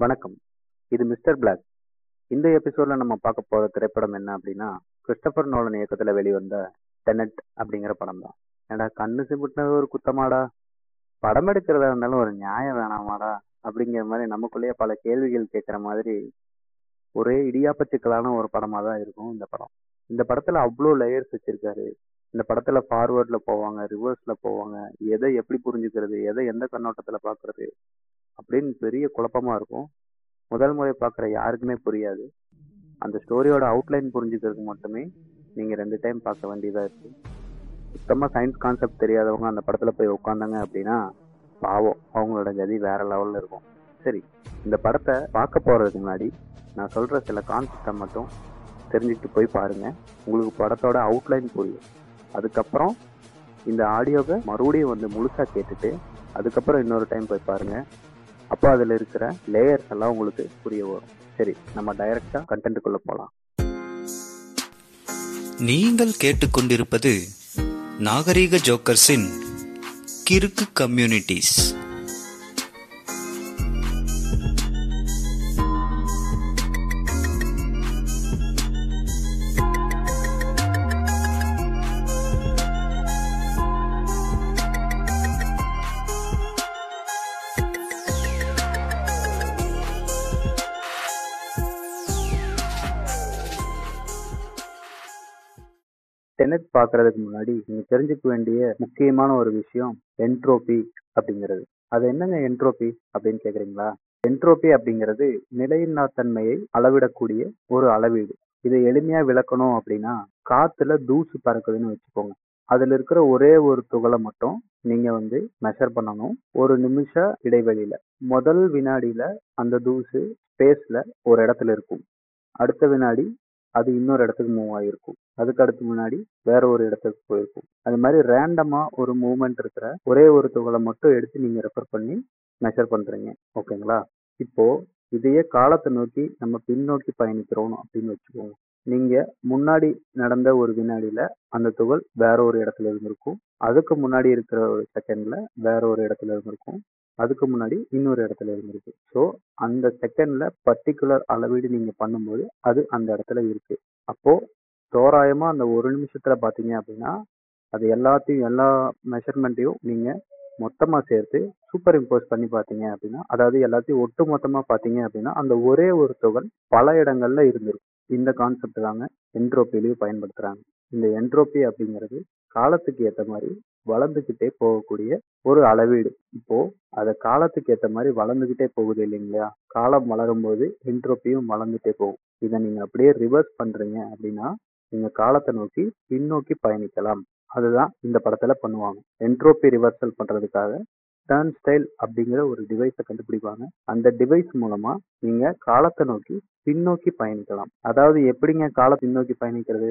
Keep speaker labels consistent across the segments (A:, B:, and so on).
A: வணக்கம். இது mister black இந்த எபிசோட்ல நம்ம பார்க்க போற திரைப்படம் என்ன அப்படின்னா கிறிஸ்டபர் நோலன் இயக்கத்துல வெளிவந்த டெனட் அப்படிங்கிற படம் தான் ஏடா கண்ணு சிமிட்டினது ஒரு குத்தமாடா? படம் எடுக்கிறதா இருந்தாலும் ஒரு நியாயம் வேணாமாடா? அப்படிங்கிற மாதிரி நமக்குள்ளேயே பல கேள்விகள் கேட்குற மாதிரி ஒரே இடியாப்பச்சிக்கலான ஒரு படமாக தான் இருக்கும் இந்த படம். இந்த படத்தில் அவ்வளோ லேயர்ஸ் வச்சுருக்காரு. இந்த படத்தில் ஃபார்வேர்டில் போவாங்க ரிவர்ஸில் போவாங்க. எதை எப்படி புரிஞ்சுக்கிறது? எதை எந்த கண்ணோட்டத்தில் பார்க்குறது? அப்படின்னு பெரிய குழப்பமா இருக்கும். முதல் முறை பார்க்குற யாருக்குமே புரியாது. அந்த ஸ்டோரியோட அவுட்லைன் புரிஞ்சுக்கிறதுக்கு மட்டுமே நீங்கள் ரெண்டு டைம் பார்க்க வேண்டியதாக இருக்கு. சுத்தமாக சயின்ஸ் கான்செப்ட் தெரியாதவங்க அந்த படத்தில் போய் உட்காந்தாங்க அப்படின்னா பாவம். அவங்களோட கதி வேற லெவலில் இருக்கும். சரி இந்த படத்தை பார்க்க போகிறதுக்கு முன்னாடி நான் சொல்கிற சில கான்செப்டை மட்டும் தெரிஞ்சுக்கிட்டு போய் பாருங்கள் உங்களுக்கு படத்தோட அவுட்லைன் புரியும். அதுக்கப்புறம் இந்த ஆடியோவை மறுபடியும் வந்து முழுசாக கேட்டுட்டு அதுக்கப்புறம் இன்னொரு டைம் போய் பாருங்கள் அப்போ அதில் இருக்கிற லேயர்ஸ் எல்லாம் உங்களுக்கு புரிய வரும். சரி நம்ம டைரக்டா கண்டென்ட்டுக்குள்ள போகலாம்
B: நீங்கள் கேட்டுக்கொண்டிருப்பது நாகரீக ஜோக்கர்ஸின் கிறுக்கு கம்யூனிட்டிஸ்
A: டெனட் பார்க்கறதுக்கு முன்னாடி நீங்க தெரிஞ்சுக்க வேண்டிய முக்கியமான ஒரு விஷயம் என்ட்ரோபி அப்படிங்கிறது. அது என்னங்க என்ட்ரோபி அப்படின்னு கேக்குறீங்களா? என்ட்ரோபி அப்படிங்கிறது நிலையில்லா தன்மையை அளவிடக்கூடிய ஒரு அளவீடு. இதை எளிமையா விளக்கணும் அப்படின்னா காத்துல தூசு பறக்குதுன்னு வச்சுக்கோங்க. அதுல இருக்கிற ஒரே ஒரு துகளை மட்டும் நீங்க வந்து மெஷர் பண்ணணும். ஒரு நிமிஷ இடைவெளியில. முதல் வினாடியில அந்த தூசு ஸ்பேஸ்ல ஒரு இடத்துல இருக்கும். அடுத்த வினாடி அது இன்னொரு இடத்துக்கு மூவ் ஆகிருக்கும் அதுக்கு அடுத்து முன்னாடி வேற ஒரு இடத்துக்கு போயிருக்கும். அது மாதிரி ரேண்டமா ஒரு மூவ்மெண்ட் இருக்கிற ஒரே ஒரு துகளை மட்டும் எடுத்து நீங்க ரெஃபர் பண்ணி மெஷர் பண்றீங்க. ஓகேங்களா இப்போ இதையே காலத்தை நோக்கி நம்ம பின்னோக்கி பயணிக்கிறோம் அப்படின்னு வச்சுக்கோங்க. நீங்க முன்னாடி நடந்த ஒரு வினாடியில அந்த துகள் வேற ஒரு இடத்துல இருந்திருக்கும். அதுக்கு முன்னாடி இருக்கிற ஒரு செகண்ட்ல வேற ஒரு இடத்துல இருந்திருக்கும். அதுக்கு முன்னாடி இன்னொரு இடத்துல இருந்திருக்கு. ஸோ அந்த செகண்டில் பர்டிகுலர் அளவீடு நீங்கள் பண்ணும்போது அது அந்த இடத்துல இருக்கு. அப்போது தோராயமாக அந்த ஒரு நிமிஷத்தில் பார்த்தீங்க அப்படின்னா அது எல்லாத்தையும் எல்லா மெஷர்மெண்ட்டையும் நீங்கள் மொத்தமாக சேர்த்து சூப்பர் இம்போஸ் பண்ணி பார்த்தீங்க அப்படின்னா அதாவது எல்லாத்தையும் ஒட்டு மொத்தமாக பார்த்தீங்க அப்படின்னா அந்த ஒரே ஒரு துகள் பல இடங்கள்ல இருந்திருக்கும். இந்த கான்செப்ட் தாங்க என்ட்ரோப்பிலையும் பயன்படுத்துகிறாங்க இந்த என்ட்ரோபி அப்படிங்கிறது காலத்துக்கு ஏற்ற மாதிரி வளர்ந்துகிட்டே போகக்கூடிய ஒரு அளவீடு. இப்போ அத காலத்துக்கு ஏத்த மாதிரி வளர்ந்துகிட்டே போகுது இல்லைங்களா? காலம் வளரும் போது என்ட்ரோப்பியும் வளர்ந்துட்டே போகும். இதை நீங்க அப்படியே ரிவர்ஸ் பண்றீங்க அப்படின்னா நீங்க காலத்தை நோக்கி பின்னோக்கி பயணிக்கலாம். அதுதான் இந்த படத்துல பண்ணுவாங்க. என்ட்ரோபி ரிவர்சல் பண்றதுக்காக டர்ன் ஸ்டைல் அப்படிங்கிற ஒரு டிவைஸை கண்டுபிடிப்பாங்க. அந்த டிவைஸ் மூலமா நீங்க காலத்தை நோக்கி பின்னோக்கி பயணிக்கலாம். அதாவது எப்படிங்க கால பின்னோக்கி பயணிக்கிறது?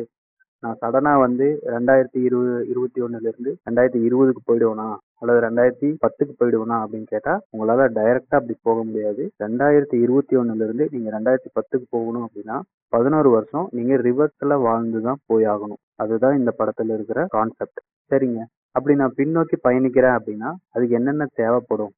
A: நான் சடனா வந்து ரெண்டாயிரத்தி இருபது இருபத்தி ஒண்ணுல இருந்து ரெண்டாயிரத்தி இருபதுக்கு போயிடுவேனா? அல்லது ரெண்டாயிரத்தி பத்துக்கு போயிடுவேனா? அப்படின்னு கேட்டா உங்களால டைரக்டா அப்படி போக முடியாது. ரெண்டாயிரத்தி இருபத்தி ஒண்ணுல இருந்து நீங்க ரெண்டாயிரத்தி பத்துக்கு போகணும் அப்படின்னா பதினோரு வருஷம் நீங்க ரிவர்ஸ்ல வாழ்ந்துதான் போய் ஆகணும் அதுதான் இந்த படத்துல இருக்கிற கான்செப்ட் சரிங்க. அப்படி நான் பின்னோக்கி பயணிக்கிறேன் அப்படின்னா அதுக்கு என்னென்ன தேவைப்படும்?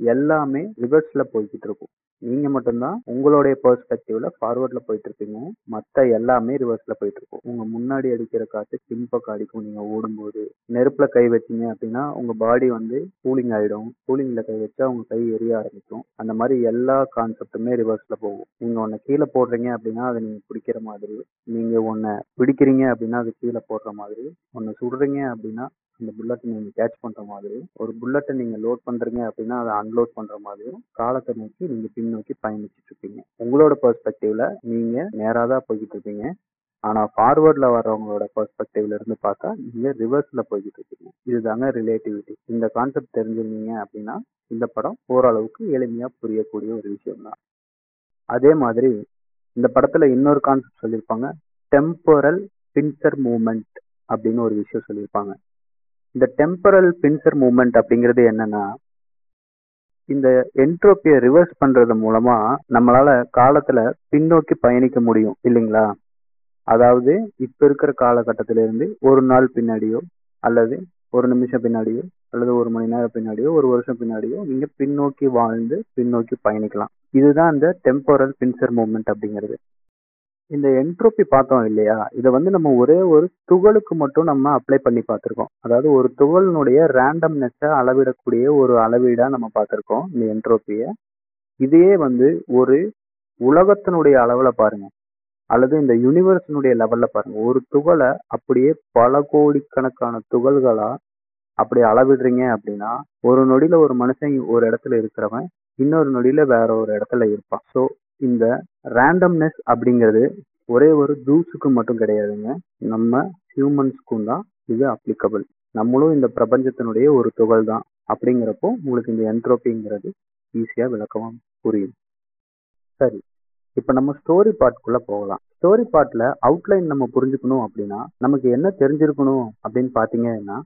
A: எல்லாமே ரிவர்ஸ்ல போய்கிட்டு இருக்கும். நீங்க மட்டும்தான் உங்களுடைய பெர்ஸ்பெக்டிவ்ல ஃபார்வர்ட்ல போயிட்டு இருப்பீங்க மத்த எல்லாமே ரிவர்ஸ்ல போயிட்டு இருக்கும் உங்க முன்னாடி அடிக்கிற காத்து பின்பக்கம் அடிக்கும். நீங்க ஓடும்போது நெருப்புல கை வச்சீங்க அப்படின்னா உங்க பாடி வந்து கூலிங் ஆயிடும். கூலிங்ல கை வச்சா உங்க கை எரிய ஆரம்பிக்கும். அந்த மாதிரி எல்லா கான்செப்டுமே ரிவர்ஸ்ல போகும். நீங்க ஒன்ன கீழே போடுறீங்க அப்படின்னா அதை நீங்க பிடிக்கிற மாதிரி. நீங்க ஒன்ன பிடிக்கிறீங்க அப்படின்னா அது கீழே போடுற மாதிரி. ஒன்னு சுடுறீங்க அப்படின்னா அந்த புல்லட்டை நீங்கள் கேட்ச் பண்ணுற மாதிரி ஒரு புல்லட்டை நீங்கள் லோட் பண்ணுறீங்க அப்படின்னா அதை அன்லோட் பண்ணுற மாதிரியும் காலத்தை நோக்கி நீங்கள் பின்னோக்கி பயணிச்சுட்டு இருப்பீங்க. உங்களோட பெர்ஸ்பெக்டிவ்ல நீங்கள் நேராக தான் போய்கிட்டு இருப்பீங்க. ஆனால் ஃபார்வர்டில் வர்றவங்களோட பெர்ஸ்பெக்டிவ்ல இருந்து பார்த்தா நீங்கள் ரிவர்ஸில் போய்கிட்டு இருக்கீங்க இதுதாங்க ரிலேட்டிவிட்டி இந்த கான்செப்ட் தெரிஞ்சிருந்தீங்க அப்படின்னா இந்த படம் ஓரளவுக்கு எளிமையாக புரியக்கூடிய ஒரு விஷயம் தான் அதே மாதிரி இந்த படத்தில் இன்னொரு கான்செப்ட் சொல்லியிருப்பாங்க டெம்போரல் பின்சர் மூமெண்ட் அப்படின்னு ஒரு விஷயம் சொல்லியிருப்பாங்க. இந்த டெம்பரல் பின்சர் மூமெண்ட் அப்படிங்கிறது என்னன்னா இந்த என்ட்ரோப்பியை ரிவர்ஸ் பண்றது மூலமா நம்மளால காலத்துல பின்னோக்கி பயணிக்க முடியும் இல்லைங்களா? அதாவது இப்ப இருக்கிற காலகட்டத்திலேருந்து ஒரு நாள் பின்னாடியோ அல்லது ஒரு நிமிஷம் பின்னாடியோ அல்லது ஒரு மணி நேரம் பின்னாடியோ ஒரு வருஷம் பின்னாடியோ நீங்க பின்னோக்கி வாழ்ந்து பின்னோக்கி பயணிக்கலாம். இதுதான் இந்த டெம்போரல் பின்சர் மூமெண்ட் அப்படிங்கிறது. இந்த என்ட்ரோபி பார்த்தோம் இல்லையா? இதை வந்து நம்ம ஒரே ஒரு துகளுக்கு மட்டும் நம்ம அப்ளை பண்ணி பார்த்துருக்கோம். அதாவது ஒரு துகளினுடைய ரேண்டம்னஸை அளவிடக்கூடிய ஒரு அளவீடாக நம்ம பார்த்துருக்கோம் இந்த என்ட்ரோப்பியை இதையே வந்து ஒரு உலகத்தினுடைய அளவில் பாருங்க. அல்லது இந்த யூனிவர்ஸினுடைய லெவலில் பாருங்க. ஒரு துகளை அப்படியே பல கோடிக்கணக்கான துகள்களாக அப்படி அளவிடுறீங்க அப்படின்னா ஒரு நொடியில் ஒரு மனுஷன் ஒரு இடத்துல இருக்கிறவன் இன்னொரு நொடியில் வேற ஒரு இடத்துல இருப்பான். ஸோ இந்த ரேண்டம்னஸ் அப்படிங்கிறது ஒரே ஒரு ஜூஸுக்கு மட்டும் கிடையாதுங்க. நம்ம ஹியூமன்ஸ்க்கும் தான் இது அப்ளிகபிள் நம்மளும் இந்த பிரபஞ்சத்தினுடைய ஒரு துகள் தான் அப்படிங்கிறப்போ உங்களுக்கு இந்த என்ட்ரோபிங்கிறது ஈஸியாக விளக்கமாக புரியும். சரி இப்போ நம்ம ஸ்டோரி பார்ட்குள்ளே போகலாம். ஸ்டோரி பார்ட்டில் அவுட்லைன் நம்ம புரிஞ்சுக்கணும் அப்படின்னா நமக்கு என்ன தெரிஞ்சிருக்கணும் அப்படின்னு பார்த்தீங்கன்னா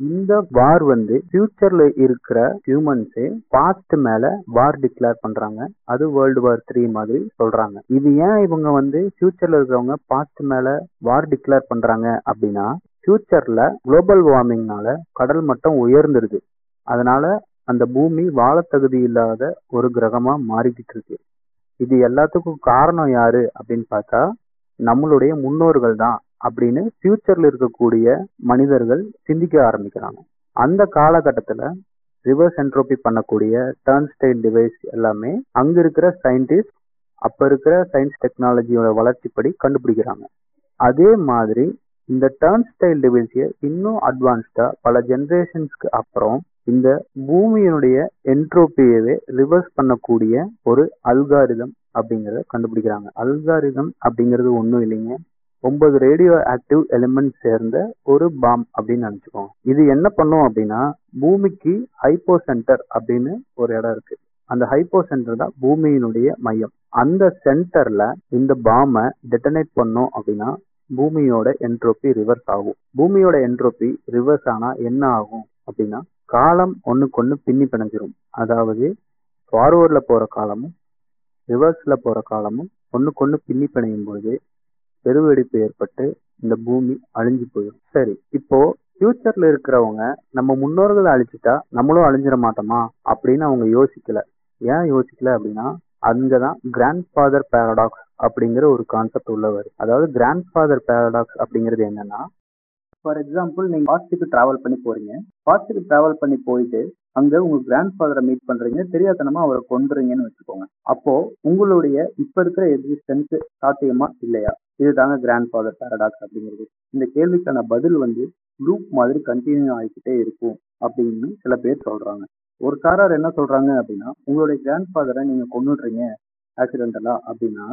A: இந்த வார் வந்து ஃபியூச்சர்ல இருக்கிற ஹியூமன்ஸே பாஸ்ட் மேல வார் டிக்ளேர் பண்றாங்க. அது வேர்ல்டு வார் த்ரீ மாதிரி சொல்றாங்க. இது ஏன் இவங்க வந்து ஃபியூச்சர்ல இருக்கிறவங்க பாஸ்ட் மேல வார் டிக்ளேர் பண்றாங்க அப்படின்னா ஃபியூச்சர்ல குளோபல் வார்மிங்னால கடல் மட்டம் உயர்ந்துருது அதனால அந்த பூமி வாழத்தகுதி தகுதி இல்லாத ஒரு கிரகமா மாறிக்கிட்டு இருக்கு. இது எல்லாத்துக்கும் காரணம் யாரு அப்படின்னு பார்த்தா நம்மளுடைய முன்னோர்கள் தான். அப்படின்னு ஃபியூச்சர்ல இருக்கக்கூடிய மனிதர்கள் சிந்திக்க ஆரம்பிக்கிறாங்க. அந்த காலகட்டத்துல ரிவர்ஸ் என்ட்ரோபி பண்ணக்கூடிய டர்ன் ஸ்டைல் டிவைஸ் எல்லாமே அங்க இருக்கிற சயின்டிஸ்ட் அப்ப இருக்கிற சயின்ஸ் டெக்னாலஜியோட வளர்ச்சிப்படி கண்டுபிடிக்கிறாங்க. அதே மாதிரி இந்த டர்ன் ஸ்டைல் டிவைஸை இன்னும் அட்வான்ஸ்டா பல ஜென்ரேஷன்ஸ்க்கு அப்புறம் இந்த பூமியினுடைய என்ட்ரோபியவே ரிவர்ஸ் பண்ணக்கூடிய ஒரு அல்காரிதம் அப்படிங்கிறத கண்டுபிடிக்கிறாங்க. அல்காரிதம் அப்படிங்கிறது ஒன்றும் இல்லைங்க. ஒன்பது ரேடியோ ஆக்டிவ் எலிமெண்ட் சேர்ந்த ஒரு பாம் அப்படின்னு நினைச்சுக்கோங்க. இது என்ன பண்ணும் அப்படின்னா பூமிக்கு ஹைப்போ சென்டர் அப்படின்னு ஒரு இடம் இருக்கு. அந்த ஹைப்போ சென்டர் தான் பூமியினுடைய மையம். அந்த சென்டர்ல இந்த பாமை டெட்டனேட் பண்ணோம் அப்படின்னா பூமியோட என்ட்ரோபி ரிவர்ஸ் ஆகும். பூமியோட என்ட்ரோபி ரிவர்ஸ் ஆனா என்ன ஆகும் அப்படின்னா காலம் ஒண்ணுக்கு ஒன்று பின்னி பிணைஞ்சிரும். அதாவது ஃபார்வர்டில் போகிற காலமும் ரிவர்ஸில் போகிற காலமும் ஒன்றுக்கொன்று பின்னி பிணையும் பொழுது பெருவெடிப்பு ஏற்பட்டு இந்த பூமி அழிஞ்சு போயிடும். சரி இப்போ ஃபியூச்சர்ல இருக்கிறவங்க நம்ம முன்னோர்களை அழிச்சிட்டா நம்மளும் அழிஞ்சிட மாட்டோமா? அப்படின்னு அவங்க யோசிக்கல. ஏன் யோசிக்கல அப்படின்னா அங்கதான் கிராண்ட் ஃபாதர் பேரடாக்ஸ் அப்படிங்கிற ஒரு கான்செப்ட் உள்ளவர் அதாவது கிராண்ட் ஃபாதர் பேரடாக்ஸ் அப்படிங்கிறது என்னன்னா ஃபார் எக்ஸாம்பிள் நீங்க பாஸ்டுக்கு டிராவல் பண்ணி போறீங்க. பாஸ்டுக்கு டிராவல் பண்ணி போயிட்டு அங்க உங்க கிராண்ட் ஃபாதரை மீட் பண்றீங்க. தெரியாதனமா அவரை கொண்டுறீங்கன்னு வச்சுக்கோங்க. அப்போ உங்களுடைய இப்ப இருக்கிற எக்ஸிஸ்டன்ஸ் சாத்தியமா இல்லையா? இதுதாங்க கிராண்ட் ஃபாதர் பேரடாக்ஸ் அப்படிங்கிறது. இந்த கேள்விக்கான பதில் வந்து லூப் மாதிரி கண்டினியூ ஆகிக்கிட்டே இருக்கும் அப்படின்னு சில பேர் சொல்றாங்க. ஒரு சாரார் என்ன சொல்றாங்க அப்படின்னா உங்களுடைய கிராண்ட் ஃபாதரை நீங்க கொண்டுடுறீங்க ஆக்சிடென்டலா அப்படின்னா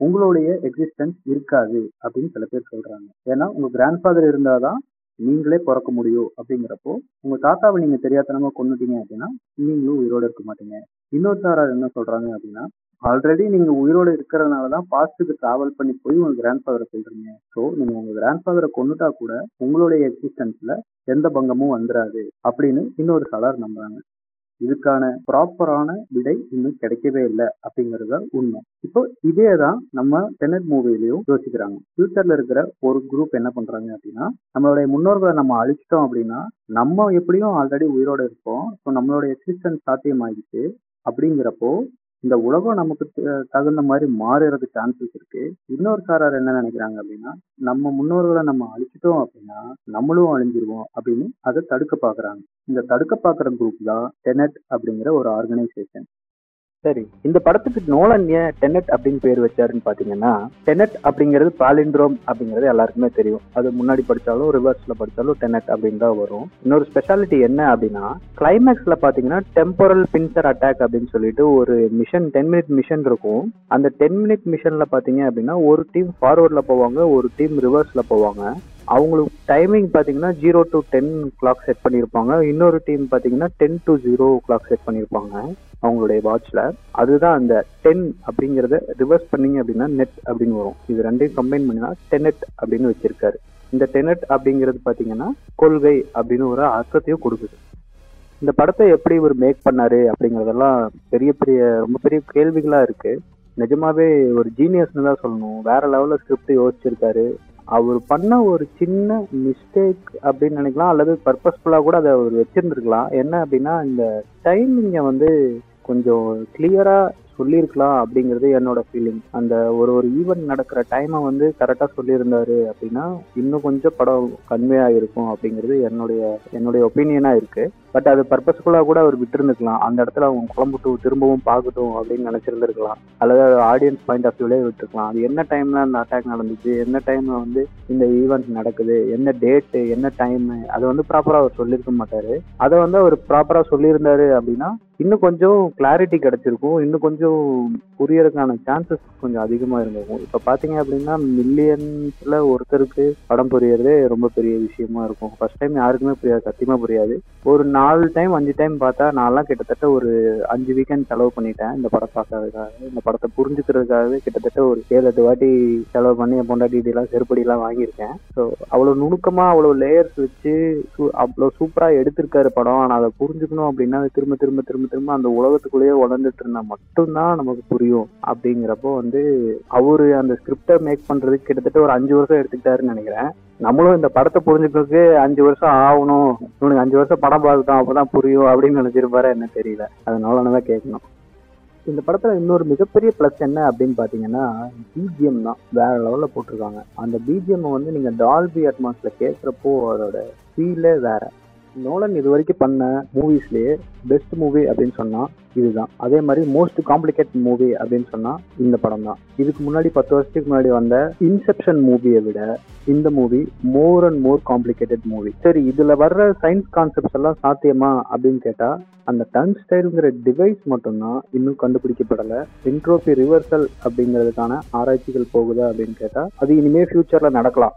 A: உங்களுடைய எக்ஸிஸ்டன்ஸ் இருக்காது அப்படின்னு சில பேர் சொல்றாங்க. ஏன்னா உங்க கிராண்ட் ஃபாதர் இருந்தாதான் நீங்களே பிறக்க முடியும் அப்படிங்கிறப்போ உங்க தாத்தாவை நீங்க தெரியாதனமா கொண்டுட்டீங்க அப்படின்னா நீங்களும் உயிரோட இருக்க மாட்டீங்க. இன்னொரு சாரார் என்ன சொல்றாங்க அப்படின்னா ஆல்ரெடி நீங்க உயிரோட இருக்கிறதுனால தான் பாஸ்ட்டுக்கு டிராவல் பண்ணி போய் உங்க கிராண்ட் ஃபாதரை சொல்றீங்க. ஸோ நீங்க உங்க கிராண்ட் ஃபாதரை கொண்டுட்டா கூட உங்களுடைய எக்ஸிஸ்டன்ஸ்ல எந்த பங்கமும் வந்துடாது அப்படின்னு இன்னொரு சாரார் நம்புறாங்க. இதுக்கான ப்ராப்பரான விடை இன்னும் கிடைக்கவே இல்லை அப்படிங்கிறது தான் உண்மை. இப்போ இதே தான் நம்ம டெனட் மூவிலையும் யோசிக்கிறாங்க. ஃபியூச்சர்ல இருக்கிற ஒரு குரூப் என்ன பண்றாங்க அப்படின்னா நம்மளுடைய முன்னோர்களை நம்ம அழிச்சிட்டோம் அப்படின்னா நம்ம எப்படியும் ஆல்ரெடி உயிரோட இருப்போம். ஸோ நம்மளோட எக்ஸிஸ்டன்ஸ் சாத்தியமாகிட்டு அப்படிங்கிறப்போ இந்த உலகம் நமக்கு த- தகுந்த மாதிரி மாறுறதுக்கு சான்சஸ் இருக்கு. இன்னொரு சாரார் என்ன நினைக்கிறாங்க அப்படின்னா நம்ம முன்னோர்களை நம்ம அழிச்சிட்டோம் அப்படின்னா நம்மளும் அழிஞ்சிருவோம் அப்படின்னு அதை தடுக்க பாக்குறாங்க இந்த தடுக்க பாக்குற குரூப் தான் டெனட் அப்படிங்கிற ஒரு ஆர்கனைசேஷன் சரி இந்த படத்துக்கு நோலன் ஏன் டெனட் அப்படின்னு பேர் வச்சாருன்னு பாத்தீங்கன்னா டெனட் அப்படிங்கிறது பாலிண்ட்ரோம் அப்படிங்கிறது எல்லாருக்குமே தெரியும். அது முன்னாடி படிச்சாலும் ரிவர்ஸ்ல படிச்சாலும் டெனட் அப்படின்னு தான் வரும். இன்னொரு ஸ்பெஷாலிட்டி என்ன அப்படின்னா கிளைமேக்ஸ்ல பாத்தீங்கன்னா டெம்பரல் பின்சர் அட்டாக் அப்படின்னு சொல்லிட்டு ஒரு மிஷன் டென் மினிட் மிஷன் இருக்கும். அந்த டென் மினிட் மிஷன்ல பாத்தீங்க அப்படின்னா ஒரு டீம் ஃபார்வர்ட்ல போவாங்க ஒரு டீம் ரிவர்ஸ்ல போவாங்க. அவங்களுக்கு டைமிங் பார்த்தீங்கன்னா zero to ten clock set பண்ணியிருப்பாங்க இன்னொரு டீம் பார்த்தீங்கன்னா ten to zero clock set பண்ணியிருப்பாங்க அவங்களுடைய வாட்ச்ல அதுதான் அந்த டென் அப்படிங்கிறத ரிவர்ஸ் பண்ணீங்க அப்படின்னா நெட் அப்படின்னு வரும். இது ரெண்டையும் கம்பைன் பண்ணினா டெனெட் அப்படின்னு வச்சிருக்காரு. இந்த டெனட் அப்படிங்கிறது பார்த்தீங்கன்னா கொள்கை அப்படின்னு ஒரு அர்த்தத்தையும் கொடுக்குது. இந்த படத்தை எப்படி இவர் மேக் பண்ணாரு அப்படிங்கிறதெல்லாம் பெரிய பெரிய ரொம்ப பெரிய கேள்விகளாக இருக்கு. நிஜமாவே ஒரு ஜீனியஸ்னு தான் சொல்லணும். வேற லெவலில் ஸ்கிரிப்ட் யோசிச்சிருக்காரு. அவர் பண்ண ஒரு சின்ன மிஸ்டேக் அப்படின்னு நினைக்கலாம் அல்லது பர்பஸ்ஃபுல்லாக கூட அதை அவர் வச்சுருந்துருக்கலாம். என்ன அப்படின்னா இந்த டைமிங்கை வந்து கொஞ்சம் கிளியராக சொல்லியிருக்கலாம் அப்படிங்கிறது என்னோட ஃபீலிங் அந்த ஒரு ஒரு ஈவெண்ட் நடக்கிற டைமை வந்து கரெக்டாக சொல்லியிருந்தாரு அப்படின்னா இன்னும் கொஞ்சம் படம் கன்வே ஆகிருக்கும் அப்படிங்கிறது என்னுடைய என்னுடைய ஒப்பீனியனாக இருக்குது பட் அது பர்பஸ்ஃபுல்லாக கூட அவர் விட்டுருந்துக்கலாம். அந்த இடத்துல அவங்க குழம்புட்டு திரும்பவும் பார்க்கட்டும் அப்படின்னு நினச்சிருந்துருக்கலாம். அல்லது அது ஆடியன்ஸ் பாயிண்ட் ஆஃப் வியூலே விட்டுருக்கலாம். அது என்ன டைமில் அந்த அட்டாக் நடந்துச்சு? என்ன டைமில் வந்து இந்த ஈவெண்ட் நடக்குது? என்ன டேட்டு என்ன டைமு அதை வந்து ப்ராப்பராக அவர் சொல்லியிருக்க மாட்டார். அதை வந்து அவர் ப்ராப்பராக சொல்லியிருந்தாரு அப்படின்னா இன்னும் கொஞ்சம் கிளாரிட்டி கிடைச்சிருக்கும். இன்னும் கொஞ்சம் புரியறதுக்கான சான்சஸ் கொஞ்சம் அதிகமாக இருந்திருக்கும் இப்போ பார்த்தீங்க அப்படின்னா மில்லியன்ஸில் ஒருத்தருக்கு படம் புரியறதே ரொம்ப பெரிய விஷயமா இருக்கும். ஃபர்ஸ்ட் டைம் யாருக்குமே புரியாது சத்தியமாக புரியாது. ஒரு நாலு டைம் அஞ்சு டைம் பார்த்தா நான்லாம் கிட்டத்தட்ட ஒரு அஞ்சு வீக்கெண்ட் செலவு பண்ணிட்டேன் இந்த படம் பார்க்கறதுக்காக இந்த படத்தை புரிஞ்சுக்கிறதுக்காகவே கிட்டத்தட்ட ஒரு ஏழு எட்டு வாட்டி செலவு பண்ணி என் பொண்டாட்டி இதெல்லாம் செருப்படிலாம் வாங்கியிருக்கேன். ஸோ அவ்வளோ நுணுக்கமாக அவ்வளோ லேயர்ஸ் வச்சு சு- அவ்வளோ சூப்பராக எடுத்திருக்காரு படம். ஆனால் அதை புரிஞ்சுக்கணும் அப்படின்னா திரும்ப திரும்ப திரும்ப திரும்ப அந்த உலகத்துக்குள்ளேயே உழந்துட்டு இருந்தா மட்டும்தான் தான் நமக்கு புரியும். அப்படிங்கிறப்போ வந்து அவரு அந்த ஸ்கிரிப்டை மேக் பண்றதுக்கு கிட்டத்தட்ட ஒரு அஞ்சு வருஷம் எடுத்துக்கிட்டாருன்னு நினைக்கிறேன். நம்மளும் இந்த படத்தை புரிஞ்சுக்கிறதுக்கு அஞ்சு வருஷம் ஆகணும். இவனுக்கு அஞ்சு வருஷம் படம் பார்த்துட்டோம் அப்பதான் புரியும் அப்படின்னு நினைச்சிருப்பாரு என்ன தெரியல. அதனால தான் கேட்கணும். இந்த படத்துல இன்னொரு மிகப்பெரிய ப்ளஸ் என்ன அப்படின்னு பாத்தீங்கன்னா பிஜிஎம் தான். வேற லெவல்ல போட்டிருக்காங்க. அந்த பிஜிஎம் வந்து நீங்க டால்பி அட்மாஸ்ல கேட்குறப்போ அதோட ஃபீலே வேற. நோலன் இது வரைக்கும் பண்ண மூவிஸ்லேயே பெஸ்ட் மூவி அப்படின்னு சொன்னால் இதுதான். அதே மாதிரி மோஸ்ட் காம்ப்ளிகேட் மூவி அப்படின்னு சொன்னால் இந்த படம் தான் இதுக்கு முன்னாடி பத்து வருஷத்துக்கு முன்னாடி வந்த இன்செப்ஷன் மூவியை விட இந்த movie more and more complicated movie சரி இதில் வர்ற சயின்ஸ் கான்செப்ட்ஸ் எல்லாம் சாத்தியமா அப்படின்னு கேட்டால் அந்த டன் ஸ்டைலுங்கிற டிவைஸ் மட்டும்தான் இன்னும் கண்டுபிடிக்கப்படலை. என்ட்ரோபி ரிவர்சல் அப்படிங்கிறதுக்கான ஆராய்ச்சிகள் போகுதா அப்படின்னு கேட்டால் அது இனிமேல் ஃபியூச்சரில் நடக்கலாம்.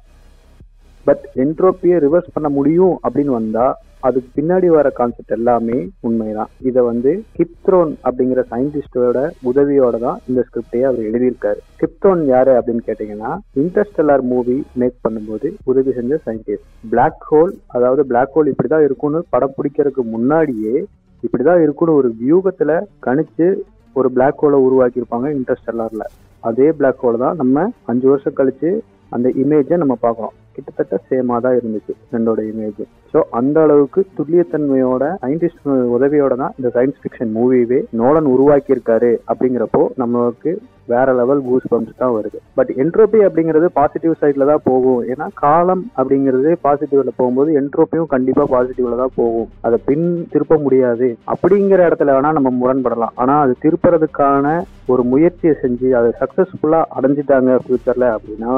A: பட் என்ட்ரோப்பியை ரிவர்ஸ் பண்ண முடியும் அப்படின்னு வந்தால் அதுக்கு பின்னாடி வர கான்செப்ட் எல்லாமே உண்மைதான். இதை வந்து கிப்த்ரோன் அப்படிங்கிற சயின்டிஸ்டோட உதவியோட தான் இந்த ஸ்கிரிப்டையே அவர் எழுதியிருக்காரு. கிப்த்ரோன் யாரு அப்படின்னு கேட்டீங்கன்னா இன்டர்ஸ்டெல்லார் மூவி மேக் பண்ணும்போது உதவி செஞ்ச சயின்டிஸ்ட் பிளாக் ஹோல் அதாவது பிளாக் ஹோல் இப்படிதான் இருக்கும்னு படம் பிடிக்கிறதுக்கு முன்னாடியே இப்படிதான் இருக்கும்னு ஒரு வியூகத்துல கணிச்சு ஒரு பிளாக் ஹோலை உருவாக்கியிருப்பாங்க இன்டர்ஸ்டெல்லார்ல அதே பிளாக் ஹோல் தான் நம்ம அஞ்சு வருஷம் கழிச்சு அந்த இமேஜை நம்ம பார்க்குறோம். கிட்டத்தட்ட சேமா தான் இருந்துச்சு ரெண்டோட இமேஜ் ஸோ அந்த அளவுக்கு துல்லியத்தன்மையோட சயின்டிஸ்ட் உதவியோட தான் இந்த சயின்ஸ் ஃபிக்ஷன் மூவியவே நோலன் உருவாக்கியிருக்காரு அப்படிங்கிறப்போ நமக்கு வேற லெவல் கூஸ் பம்ப்ஸ் தான் வருது. பட் என்ட்ரோபி அப்படிங்கிறது பாசிட்டிவ் சைட்ல தான் போகும். ஏன்னா காலம் அப்படிங்கிறது பாசிட்டிவ்ல போகும்போது என்ட்ரோப்பியும் கண்டிப்பா பாசிட்டிவ்ல தான் போகும். அதை பின் திருப்ப முடியாது. அப்படிங்கிற இடத்துல வேணா நம்ம முரண்படலாம். ஆனா அது திருப்புறதுக்கான ஒரு முயற்சியை செஞ்சு அதை சக்சஸ்ஃபுல்லா அடைஞ்சிட்டாங்க ஃபியூச்சர்ல அப்படின்னா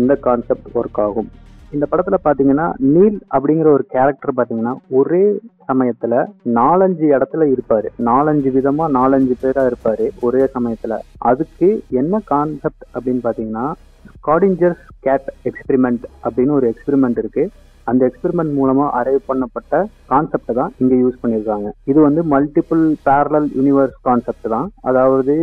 A: இந்த கான்செப்ட் ஒர்க் ஆகும். இந்த படத்துல பாத்தீங்கன்னா நீல் அப்படிங்கிற ஒரு கேரக்டர் பாத்தீங்கன்னா ஒரே சமயத்துல நாலஞ்சு இடத்துல இருப்பாரு. நாலஞ்சு விதமா நாலஞ்சு பேரா இருப்பாரு ஒரே சமயத்துல. அதுக்கு என்ன கான்செப்ட் அப்படின்னு பாத்தீங்கன்னா ஸ்காடிஞ்சர்ஸ் கேட் எக்ஸ்பெரிமெண்ட் அப்படின்னு ஒரு எக்ஸ்பெரிமெண்ட் இருக்கு. அந்த எக்ஸ்பெரிமெண்ட் மூலமா அரைவ் பண்ணப்பட்ட கான்செப்டை தான் இங்க யூஸ் பண்ணியிருக்காங்க இது வந்து மல்டிபிள் பேரலல் யூனிவர்ஸ் கான்செப்ட் தான். அதாவது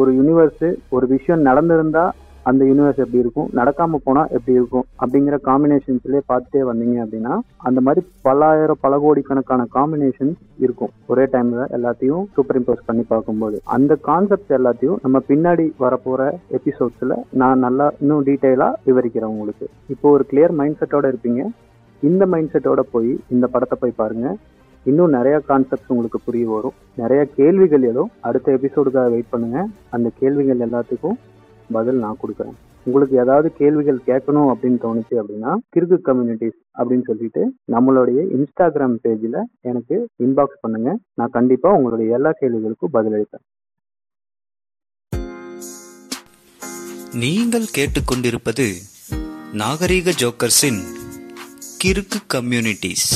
A: ஒரு யூனிவர்ஸ் ஒரு விஷயம் நடந்திருந்தா அந்த யூனிவர்ஸ் எப்படி இருக்கும் நடக்காம போனா எப்படி இருக்கும் அப்படிங்கிற காம்பினேஷன்ஸ்லேயே பார்த்துட்டே வந்தீங்க அப்படின்னா அந்த மாதிரி பல்லாயிரம் பல கோடிக்கணக்கான காம்பினேஷன்ஸ் இருக்கும். ஒரே டைம்ல எல்லாத்தையும் சூப்பர் இம்போஸ் பண்ணி பார்க்கும்போது. அந்த கான்செப்ட் எல்லாத்தையும் நம்ம பின்னாடி வரப்போற எபிசோட்ஸ்ல நான் நல்லா இன்னும் டீட்டெயிலா விவரிக்கிறேன் உங்களுக்கு. இப்போ ஒரு கிளியர் மைண்ட் செட்டோட இருப்பீங்க. இந்த மைண்ட் செட்டோட போய் இந்த படத்தை போய் பாருங்க. இன்னும் நிறைய கான்செப்ட்ஸ் உங்களுக்கு புரிய வரும். நிறைய கேள்விகள் ஏதும் அடுத்த எபிசோடுக்காக வெயிட் பண்ணுங்க. அந்த கேள்விகள் எல்லாத்துக்கும் பதில் நான் கொடுக்குறேன். உங்களுக்கு ஏதாவது கேள்விகள் கேட்கணும் அப்படின்னு தோணுச்சு அப்படின்னா கிறுக்கு கம்யூனிட்டிஸ் அப்படின்னு சொல்லிட்டு நம்மளுடைய இன்ஸ்டாகிராம் பேஜில் எனக்கு இன்பாக்ஸ் பண்ணுங்க. நான் கண்டிப்பாக உங்களுடைய எல்லா கேள்விகளுக்கும் பதிலளிப்பேன்
B: நீங்கள் கேட்டுக்கொண்டிருப்பது நாகரீக ஜோக்கர்ஸின் கிறுக்கு கம்யூனிட்டிஸ்